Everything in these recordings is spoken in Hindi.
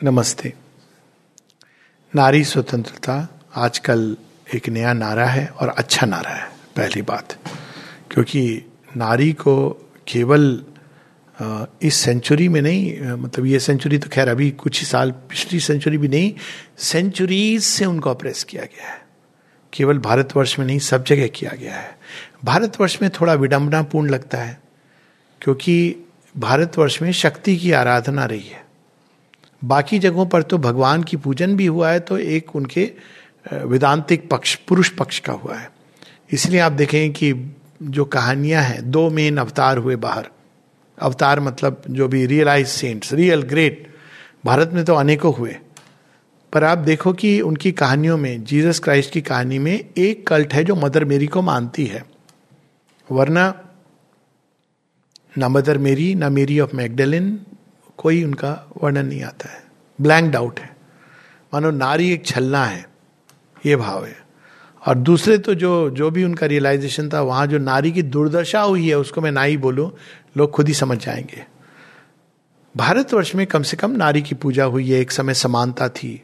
नमस्ते। नारी स्वतंत्रता आजकल एक नया नारा है और अच्छा नारा है, पहली बात। क्योंकि नारी को केवल इस सेंचुरी में नहीं मतलब ये सेंचुरी तो खैर अभी कुछ ही साल, पिछली सेंचुरी भी नहीं, सेंचुरीज से उनको अप्रेस किया गया है। केवल भारतवर्ष में नहीं, सब जगह किया गया है। भारतवर्ष में थोड़ा विडंबनापूर्ण लगता है, क्योंकि भारतवर्ष में शक्ति की आराधना रही है। बाकी जगहों पर तो भगवान की पूजन भी हुआ है तो एक उनके वेदांतिक पक्ष, पुरुष पक्ष का हुआ है। इसलिए आप देखें कि जो कहानियाँ हैं, दो मेन अवतार हुए बाहर। अवतार मतलब जो भी realise saints real great Bharat में तो अनेकों हुए। पर आप देखो कि उनकी कहानियों में जीसस क्राइस्ट की कहानी में एक कल्ट है जो मदर मेरी को मानती है। वरना, ना मदर मेरी, ना मेरी ऑफ़ मैगडेलिन कोई उनका वर्णन नहीं आता है। ब्लैंक डाउट है। मानो नारी एक छलना है। ये भाव है। और दूसरे तो जो जो भी उनका रियलाइजेशन था, वहाँ जो नारी की दुर्दशा हुई है, उसको मैं ना ही बोलूँ, लोग खुद ही समझ जाएँगे। भारतवर्ष में कम से कम नारी की पूजा हुई है। एक समय समानता थी।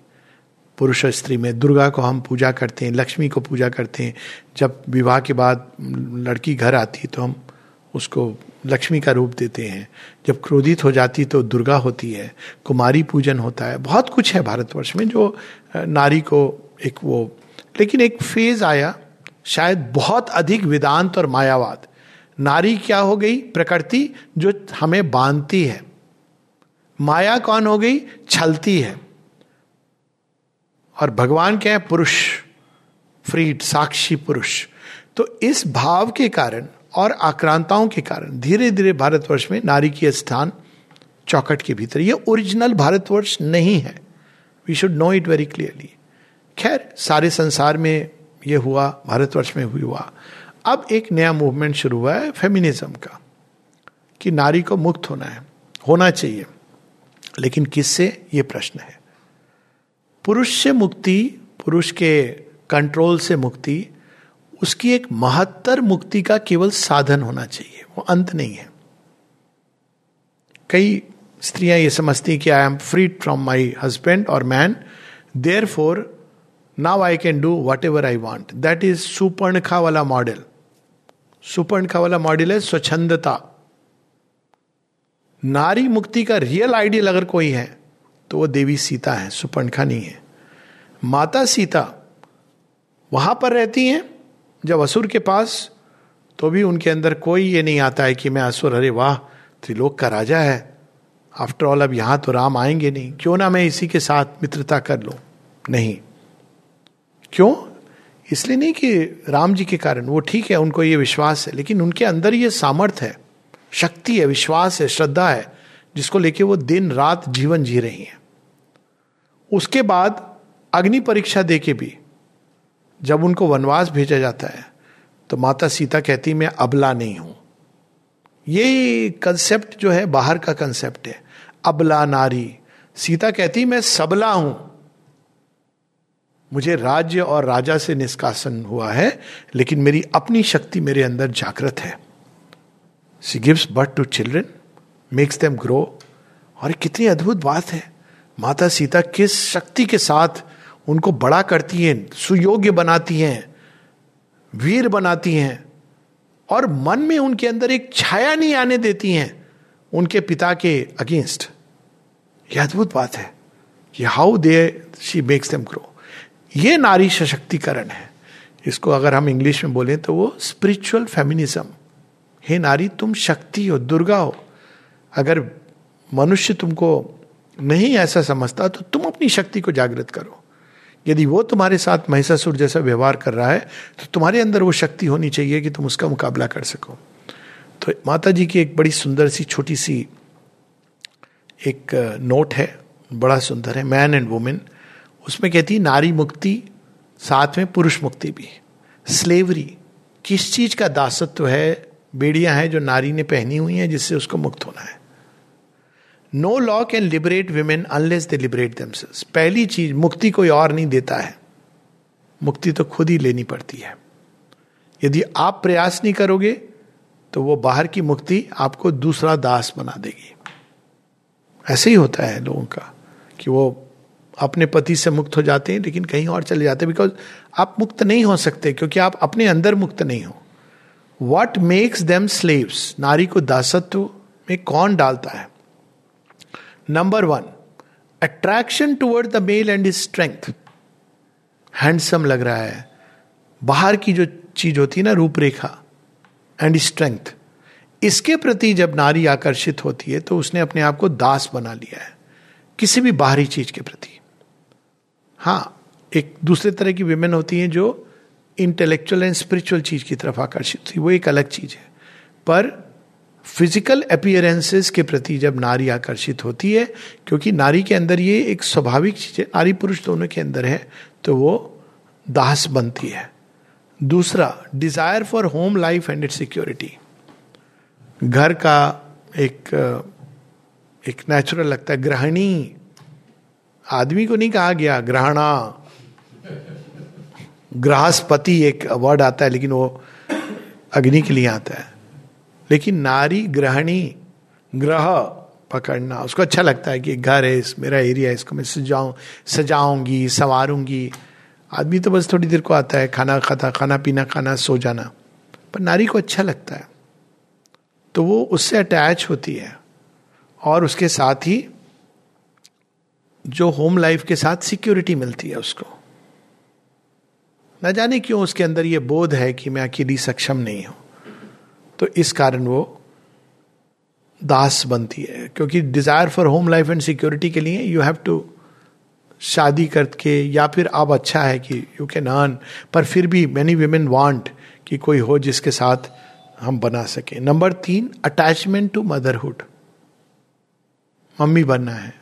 पुरुष और स्त्री में दुर्गा को हम पूजा करते हैं, लक्ष्मी को पूजा करते हैं। जब विवाह के बाद लड़की घर आती है तो हम उसको लक्ष्मी का रूप देते हैं। जब क्रोधित हो जाती तो दुर्गा होती है, कुमारी पूजन होता है। बहुत कुछ है भारतवर्ष में जो नारी को एक वो। लेकिन एक फ़ेज़ आया, शायद बहुत अधिक वेदांत और मायावाद। नारी क्या हो गई? प्रकृति जो हमें बांधती है। माया कौन हो गई? छलती है। और भगवान क्या है? पुरुष। फ्रीड, साक्षी पुरुष। तो इस भाव के कारण और आक्रांताओं के कारण धीरे धीरे भारतवर्ष में नारी की स्थान चौकट के भीतर। ये ओरिजिनल भारतवर्ष नहीं है। We should know it very clearly खैर, सारे संसार में ये हुआ, भारतवर्ष में हुई हुआ। अब एक नया मूवमेंट शुरू हुआ है फेमिनिज्म का, कि नारी को मुक्त होना है, होना चाहिए। लेकिन किससे? ये प्रश्न है। पुरुष से मुक्ति, पुरुष के कंट्रोल से मुक्ति उसकी एक महत्तर मुक्ति का केवल साधन होना चाहिए। वो अंत नहीं है। कई स्त्रियाँ ये समझती कि I am free from my husband और man therefore now I can do whatever I want that is Surpanakha वाला मॉडल सुपर्णखा वाला मॉडल है स्वच्छंदता। नारी मुक्ति का रियल आइडियल अगर कोई है तो वो देवी सीता है, सुपर्णखा नहीं है। माता सीता वहाँ पर रहती हैं जब असुर के पास तो भी उनके अंदर कोई ये नहीं आता है कि मैं असुर, अरे वाह, त्रिलोक का राजा है। आफ्टर ऑल अब यहाँ तो राम आएँगे नहीं। क्यों ना मैं इसी के साथ मित्रता कर लू? नहीं। क्यों? इसलिए नहीं कि राम जी के कारण। वो ठीक है, उनको ये विश्वास है, लेकिन उनके अंदर ये सामर्थ्य है, शक्ति है, विश्वास है, श्रद्धा है, जिसको लेके वो दिन रात जीवन जी रही हैं। उसके बाद अग्नि परीक्षा दे के भी जब उनको वनवास भेजा जाता है तो माता सीता कहती, मैं अबला नहीं हूँ। ये कंसेप्ट जो है, बाहर का कंसेप्ट है। अबला नारी। सीता कहती, मैं सबला हूँ। मुझे राज्य और राजा से निष्कासन हुआ है, लेकिन मेरी अपनी शक्ति मेरे अंदर जागृत है। She gives birth to children makes them grow और कितनी अद्भुत बात है। माता सीता किस शक्ति के साथ उनको बड़ा करती हैं, सुयोग्य बनाती हैं, वीर बनाती हैं और मन में उनके अंदर एक छाया नहीं आने देती हैं उनके पिता के अगेंस्ट। यह अद्भुत बात है कि how they she makes them grow ये नारी सशक्तिकरण है। इसको अगर हम इंग्लिश में बोले तो वो स्पिरिचुअल फेमिनिज्म हे नारी, तुम शक्ति हो, दुर्गा हो। अगर मनुष्य तुमको नहीं ऐसा समझता तो तुम अपनी शक्ति को जागृत करो। यदि वो तुम्हारे साथ महिषासुर जैसा व्यवहार कर रहा है तो तुम्हारे अंदर वो शक्ति होनी चाहिए कि तुम उसका मुकाबला कर सको। तो माता जी की एक बड़ी सुंदर सी, छोटी सी एक नोट है, बड़ा सुंदर है, मैन एंड वुमेन। उसमें कहती नारी मुक्ति, साथ में पुरुष मुक्ति भी। स्लेवरी, किस चीज़ का दासत्व है, बेड़ियाँ हैं जो नारी ने पहनी हुई हैं, जिससे उसको मुक्त होना है। No law can liberate women unless they liberate themselves पहली चीज़, मुक्ति कोई और नहीं देता है। मुक्ति तो खुद ही लेनी पड़ती है। यदि आप प्रयास नहीं करोगे तो वो बाहर की मुक्ति आपको दूसरा दास बना देगी। ऐसे ही होता है लोगों का, कि वो अपने पति से मुक्त हो जाते हैं, लेकिन कहीं और चले जाते हैं। बिकॉज़ आप मुक्त नहीं हो सकते, क्योंकि आप अपने अंदर मुक्त नहीं हो। वॉट मेक्स देम स्लेव्स नारी को दासत्व में कौन डालता है? Number one attraction toward the male and strength handsome लग रहा है। बाहर की जो चीज़ होती है ना, रूपरेखा एंड स्ट्रेंथ इसके प्रति जब नारी आकर्षित होती है तो उसने अपने आप को दास बना लिया है, किसी भी बाहरी चीज़ के प्रति। हाँ एक दूसरे तरह की विमेन होती हैं जो इंटेलेक्चुअल एंड स्पिरिचुअल चीज़ की तरफ़ आकर्षित थी वो एक अलग चीज़ है। पर फ़िज़िकल अपियरेंसेस के प्रति जब नारी आकर्षित होती है, क्योंकि नारी के अंदर ये एक स्वाभाविक चीज़ है, नारी पुरुष दोनों के अंदर है तो वो दास बनती है। दूसरा desire for home life and it security घर का एक एक नेचुरल लगता है ग्रहणी आदमी को नहीं कहा गया ग्रहणा ग्रहस्पति एक वर्ड आता है, लेकिन वो अग्नि के लिए आता है। लेकिन नारी ग्रहणी ग्रह पकड़ना, उसको अच्छा लगता है कि घर है, इस मेरा एरिया है, इसको मैं सजाऊं, सजाऊँगी, संवारूँगी। आदमी तो बस थोड़ी देर को आता है, खाना खाता, खाना पीना, खाना सो जाना। पर नारी को अच्छा लगता है। तो वो उससे अटैच होती है। और उसके साथ ही जो होम लाइफ के साथ सिक्योरिटी मिलती है उसको। न जाने क्यों उसके अंदर ये बोध है कि मैं अकेली सक्षम नहीं हूँ। तो इस कारण वो दास बनती है, क्योंकि desire for home life and security के लिए यू हैव टू शादी करके या फिर अब अच्छा है कि यू कैन अर्न पर फिर भी मैनी वीमेन वांट कि कोई हो जिसके साथ हम बना सके। नंबर तीन अटैचमेंट टू मदरहुड मम्मी बनना है,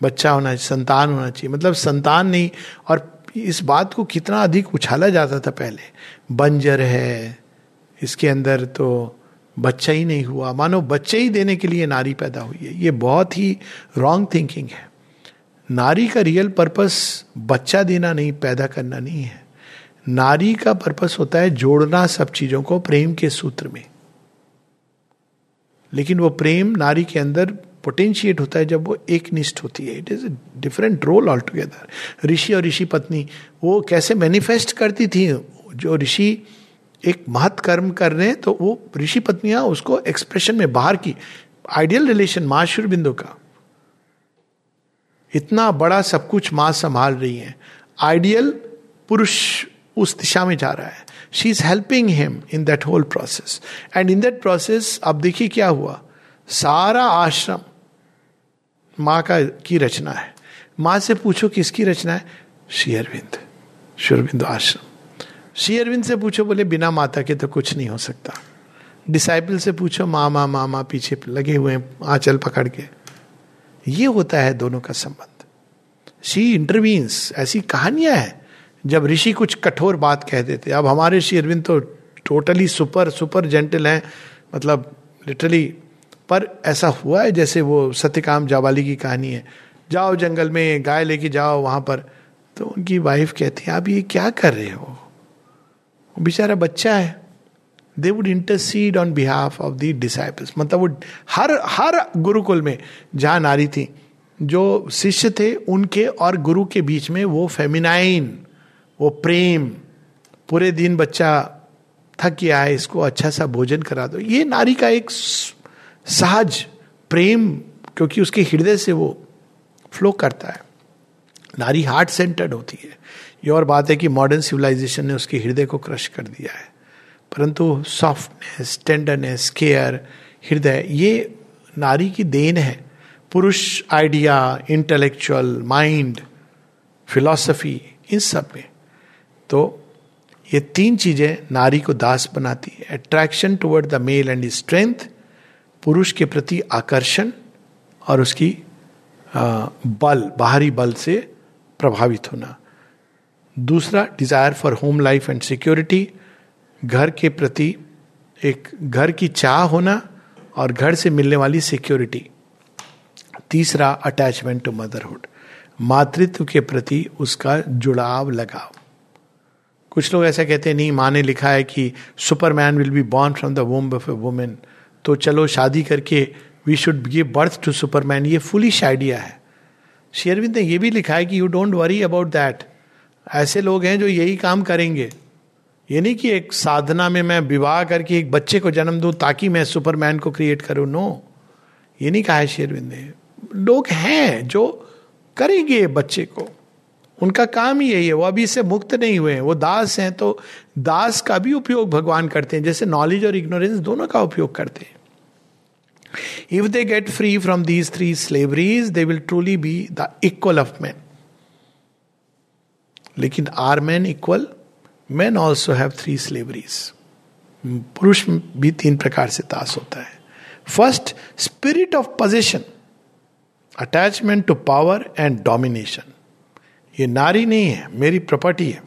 बच्चा होना चाहिए, संतान होना चाहिए। मतलब संतान नहीं, और इस बात को कितना अधिक उछाला जाता था पहले। बंजर है इसके अंदर तो बच्चा ही नहीं हुआ। मानो बच्चे ही देने के लिए नारी पैदा हुई है। ये बहुत ही रॉन्ग थिंकिंग है। नारी का रियल पर्पस बच्चा देना नहीं, पैदा करना नहीं है। नारी का पर्पस होता है जोड़ना सब चीज़ों को प्रेम के सूत्र में। लेकिन वो प्रेम नारी के अंदर पोटेंशिएट होता है जब वो एक निष्ठ होती है। It is different role altogether ऋषि और ऋषि पत्नी, वो कैसे मैनिफेस्ट करती थी? जो ऋषि एक महत कर्म कर रहे हैं तो वो ऋषि पत्नियाँ उसको एक्सप्रेशन में बाहर की आइडियल रिलेशन माँ बिंदु का। इतना बड़ा सब कुछ माँ संभाल रही है। आइडियल पुरुष उस दिशा में जा रहा है। She is helping him in that whole process and in that process अब देखिए क्या हुआ। सारा आश्रम माँ का की रचना है। माँ से पूछो किसकी रचना है? शेयरविंद शेयरविंद आश्रम। श्री अरविंद से पूछो, बोले, बिना माता के तो कुछ नहीं हो सकता। डिसाइपल से पूछो माँ माँ माँ माँ पीछे लगे हुए हैं, आंचल पकड़ के। ये होता है दोनों का संबंध। शी इंटरवीन्स, ऐसी कहानियाँ हैं। जब ऋषि कुछ कठोर बात कह देते, अब हमारे श्री अरविंद तो टोटली सुपर सुपर जेंटल हैं मतलब लिटरली। पर ऐसा हुआ है जैसे वो सत्यकाम जावाली की कहानी है। जाओ जंगल में, गाय लेके जाओ वहाँ पर। तो उनकी वाइफ कहती है, आप ये क्या कर रहे हो? बेचारा बच्चा है। They would intercede on behalf of the disciples मतलब वो हर हर गुरुकुल में जहाँ नारी थी, जो शिष्य थे, उनके और गुरु के बीच में वो फेमिनाइन वो प्रेम, पूरे दिन बच्चा थक गया है, इसको अच्छा सा भोजन करा दो। ये नारी का एक सहज प्रेम, क्योंकि उसके हृदय से वो फ्लो करता है। नारी हार्ट सेंटर्ड होती है। ये और बात है कि मॉडर्न सिविलाइजेशन ने उसके हृदय को क्रश कर दिया है। परंतु सॉफ्टनेस टेंडरनेस केयर हृदय, ये नारी की देन है। पुरुष आइडिया इंटेलेक्चुअल माइंड फिलॉसफी इन सब में। तो ये तीन चीज़ें नारी को दास बनाती है। Attraction toward the male and strength पुरुष के प्रति आकर्षण और उसकी बल, बाहरी बल से प्रभावित होना। दूसरा desire for home life and security घर के प्रति एक घर की चाह होना और घर से मिलने वाली सिक्योरिटी तीसरा अटैचमेंट टू मदरहुड मातृत्व के प्रति उसका जुड़ाव, लगाव. कुछ लोग ऐसा कहते हैं, नहीं, माँ ने लिखा है कि superman will be born from the womb of a women तो चलो, शादी करके we should give birth to superman ये फुलिश आइडिया है. शेरविंद ने यह भी लिखा है कि you don't worry about that ऐसे लोग हैं जो यही काम करेंगे। ये नहीं कि एक साधना में मैं विवाह करके एक बच्चे को जन्म दूँ ताकि मैं सुपरमैन को क्रिएट करूँ। नो ये नहीं कहा है शेरविंद ने। लोग हैं जो करेंगे बच्चे को। उनका काम ही यही है। वो अभी इससे मुक्त नहीं हुए हैं। वो दास हैं तो दास का भी उपयोग भगवान करते हैं। जैसे नॉलेज और इग्नोरेंस दोनों का उपयोग करते हैं। If they get free from these three slaveries they will truly be the equal of man लेकिन are man equal man also have three slaveries पुरुष भी तीन प्रकार से दास होता है। First spirit of possession attachment to power and domination ये नारी नहीं है, मेरी प्रॉपर्टी है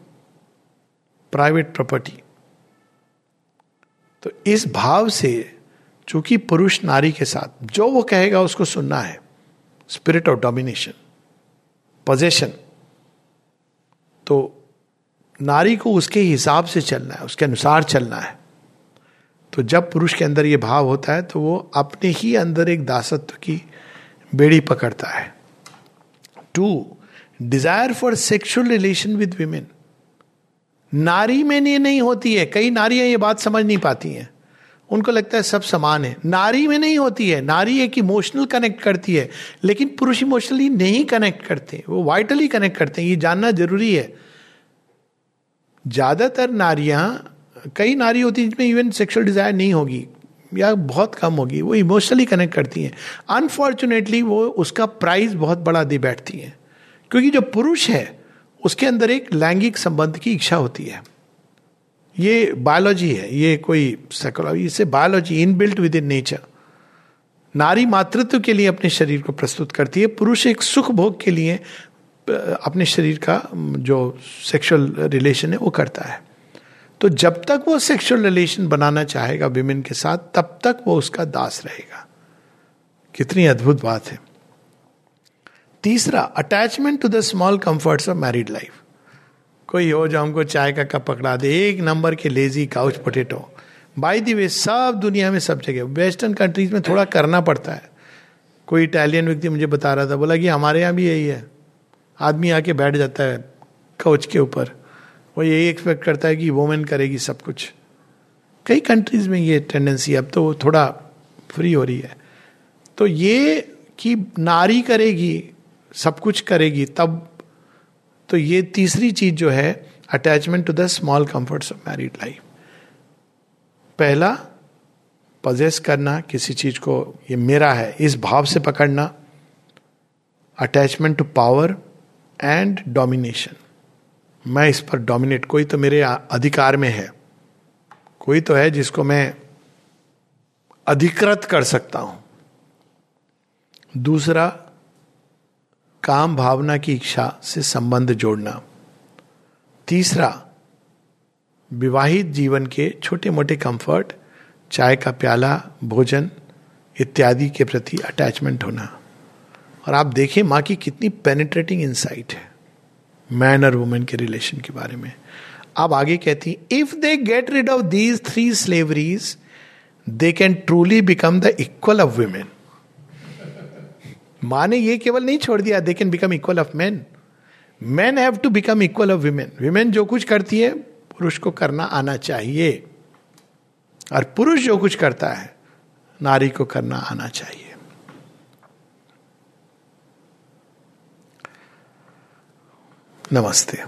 प्राइवेट प्रॉपर्टी तो इस भाव से, चूँकि पुरुष नारी के साथ, जो वो कहेगा उसको सुनना है। स्पिरिट ऑफ़ डोमिनेशन पोजेशन तो नारी को उसके हिसाब से चलना है, उसके अनुसार चलना है। तो जब पुरुष के अंदर ये भाव होता है तो वो अपने ही अंदर एक दासत्व की बेड़ी पकड़ता है। Two desire for sexual relation with women नारी में ये नहीं होती है, कई नारियाँ ये बात समझ नहीं पाती हैं। उनको लगता है सब समान है। नारी में नहीं होती है। नारी एक इमोशनल कनेक्ट करती है। लेकिन पुरुष इमोशनली नहीं कनेक्ट करते। वो वाइटली कनेक्ट करते हैं। ये जानना ज़रूरी है। ज़्यादातर नारियाँ, कई नारी होती है जिसमें इवन सेक्सुअल डिज़ायर नहीं होगी या बहुत कम होगी। वो इमोशनली कनेक्ट करती हैं। अनफॉर्चुनेटली वो उसका प्राइस बहुत बड़ा दे बैठती हैं। क्योंकि जो पुरुष है, उसके अंदर एक लैंगिक संबंध की इच्छा होती है। ये बायोलॉजी है, ये कोई साइकोलॉजी इसे biology inbuilt within nature नारी मातृत्व के लिए अपने शरीर को प्रस्तुत करती है, पुरुष एक सुख भोग के लिए अपने शरीर का जो सेक्सुअल रिलेशन है, वो करता है। तो जब तक वो सेक्सुअल रिलेशन बनाना चाहेगा विमेन के साथ, तब तक वो उसका दास रहेगा। कितनी अद्भुत बात है। तीसरा attachment to the small comforts of married life कोई हो जो हमको चाय का कप पकड़ा दे। एक नंबर के lazy couch potato by the way सब दुनिया में सब जगह वेस्टर्न कंट्रीज़ में थोड़ा करना पड़ता है। कोई इटालियन व्यक्ति मुझे बता रहा था, बोला कि हमारे यहाँ भी यही है। आदमी आके बैठ जाता है काउच के ऊपर। वो यही एक्सपेक्ट करता है कि वोमेन करेगी सब कुछ। कई कंट्रीज़ में ये टेंडेंसी अब तो थोड़ा फ्री हो रही है। तो ये कि नारी करेगी, सब कुछ करेगी, तब तो ये तीसरी चीज़ जो है attachment to the small comforts of married life पहला पजेस करना किसी चीज़ को, ये मेरा है, इस भाव से पकड़ना। Attachment to power and domination मैं इस पर डोमिनेट कोई तो मेरे अधिकार में है। कोई तो है जिसको मैं अधिकृत कर सकता हूँ। दूसरा काम भावना की इच्छा से संबंध जोड़ना। तीसरा, विवाहित जीवन के छोटे मोटे कंफर्ट चाय का प्याला, भोजन इत्यादि के प्रति अटैचमेंट होना। और आप देखें माँ की कितनी पेनिट्रेटिंग इंसाइट है मैन और वुमेन के रिलेशन के बारे में। आप आगे कहती if they get rid of these three slaveries they can truly become the equal of women माँ ने ये केवल नहीं छोड़ दिया they can become equal of man man have to become equal of women women जो कुछ करती है, पुरुष को करना आना चाहिए। और पुरुष जो कुछ करता है, नारी को करना आना चाहिए। नमस्ते।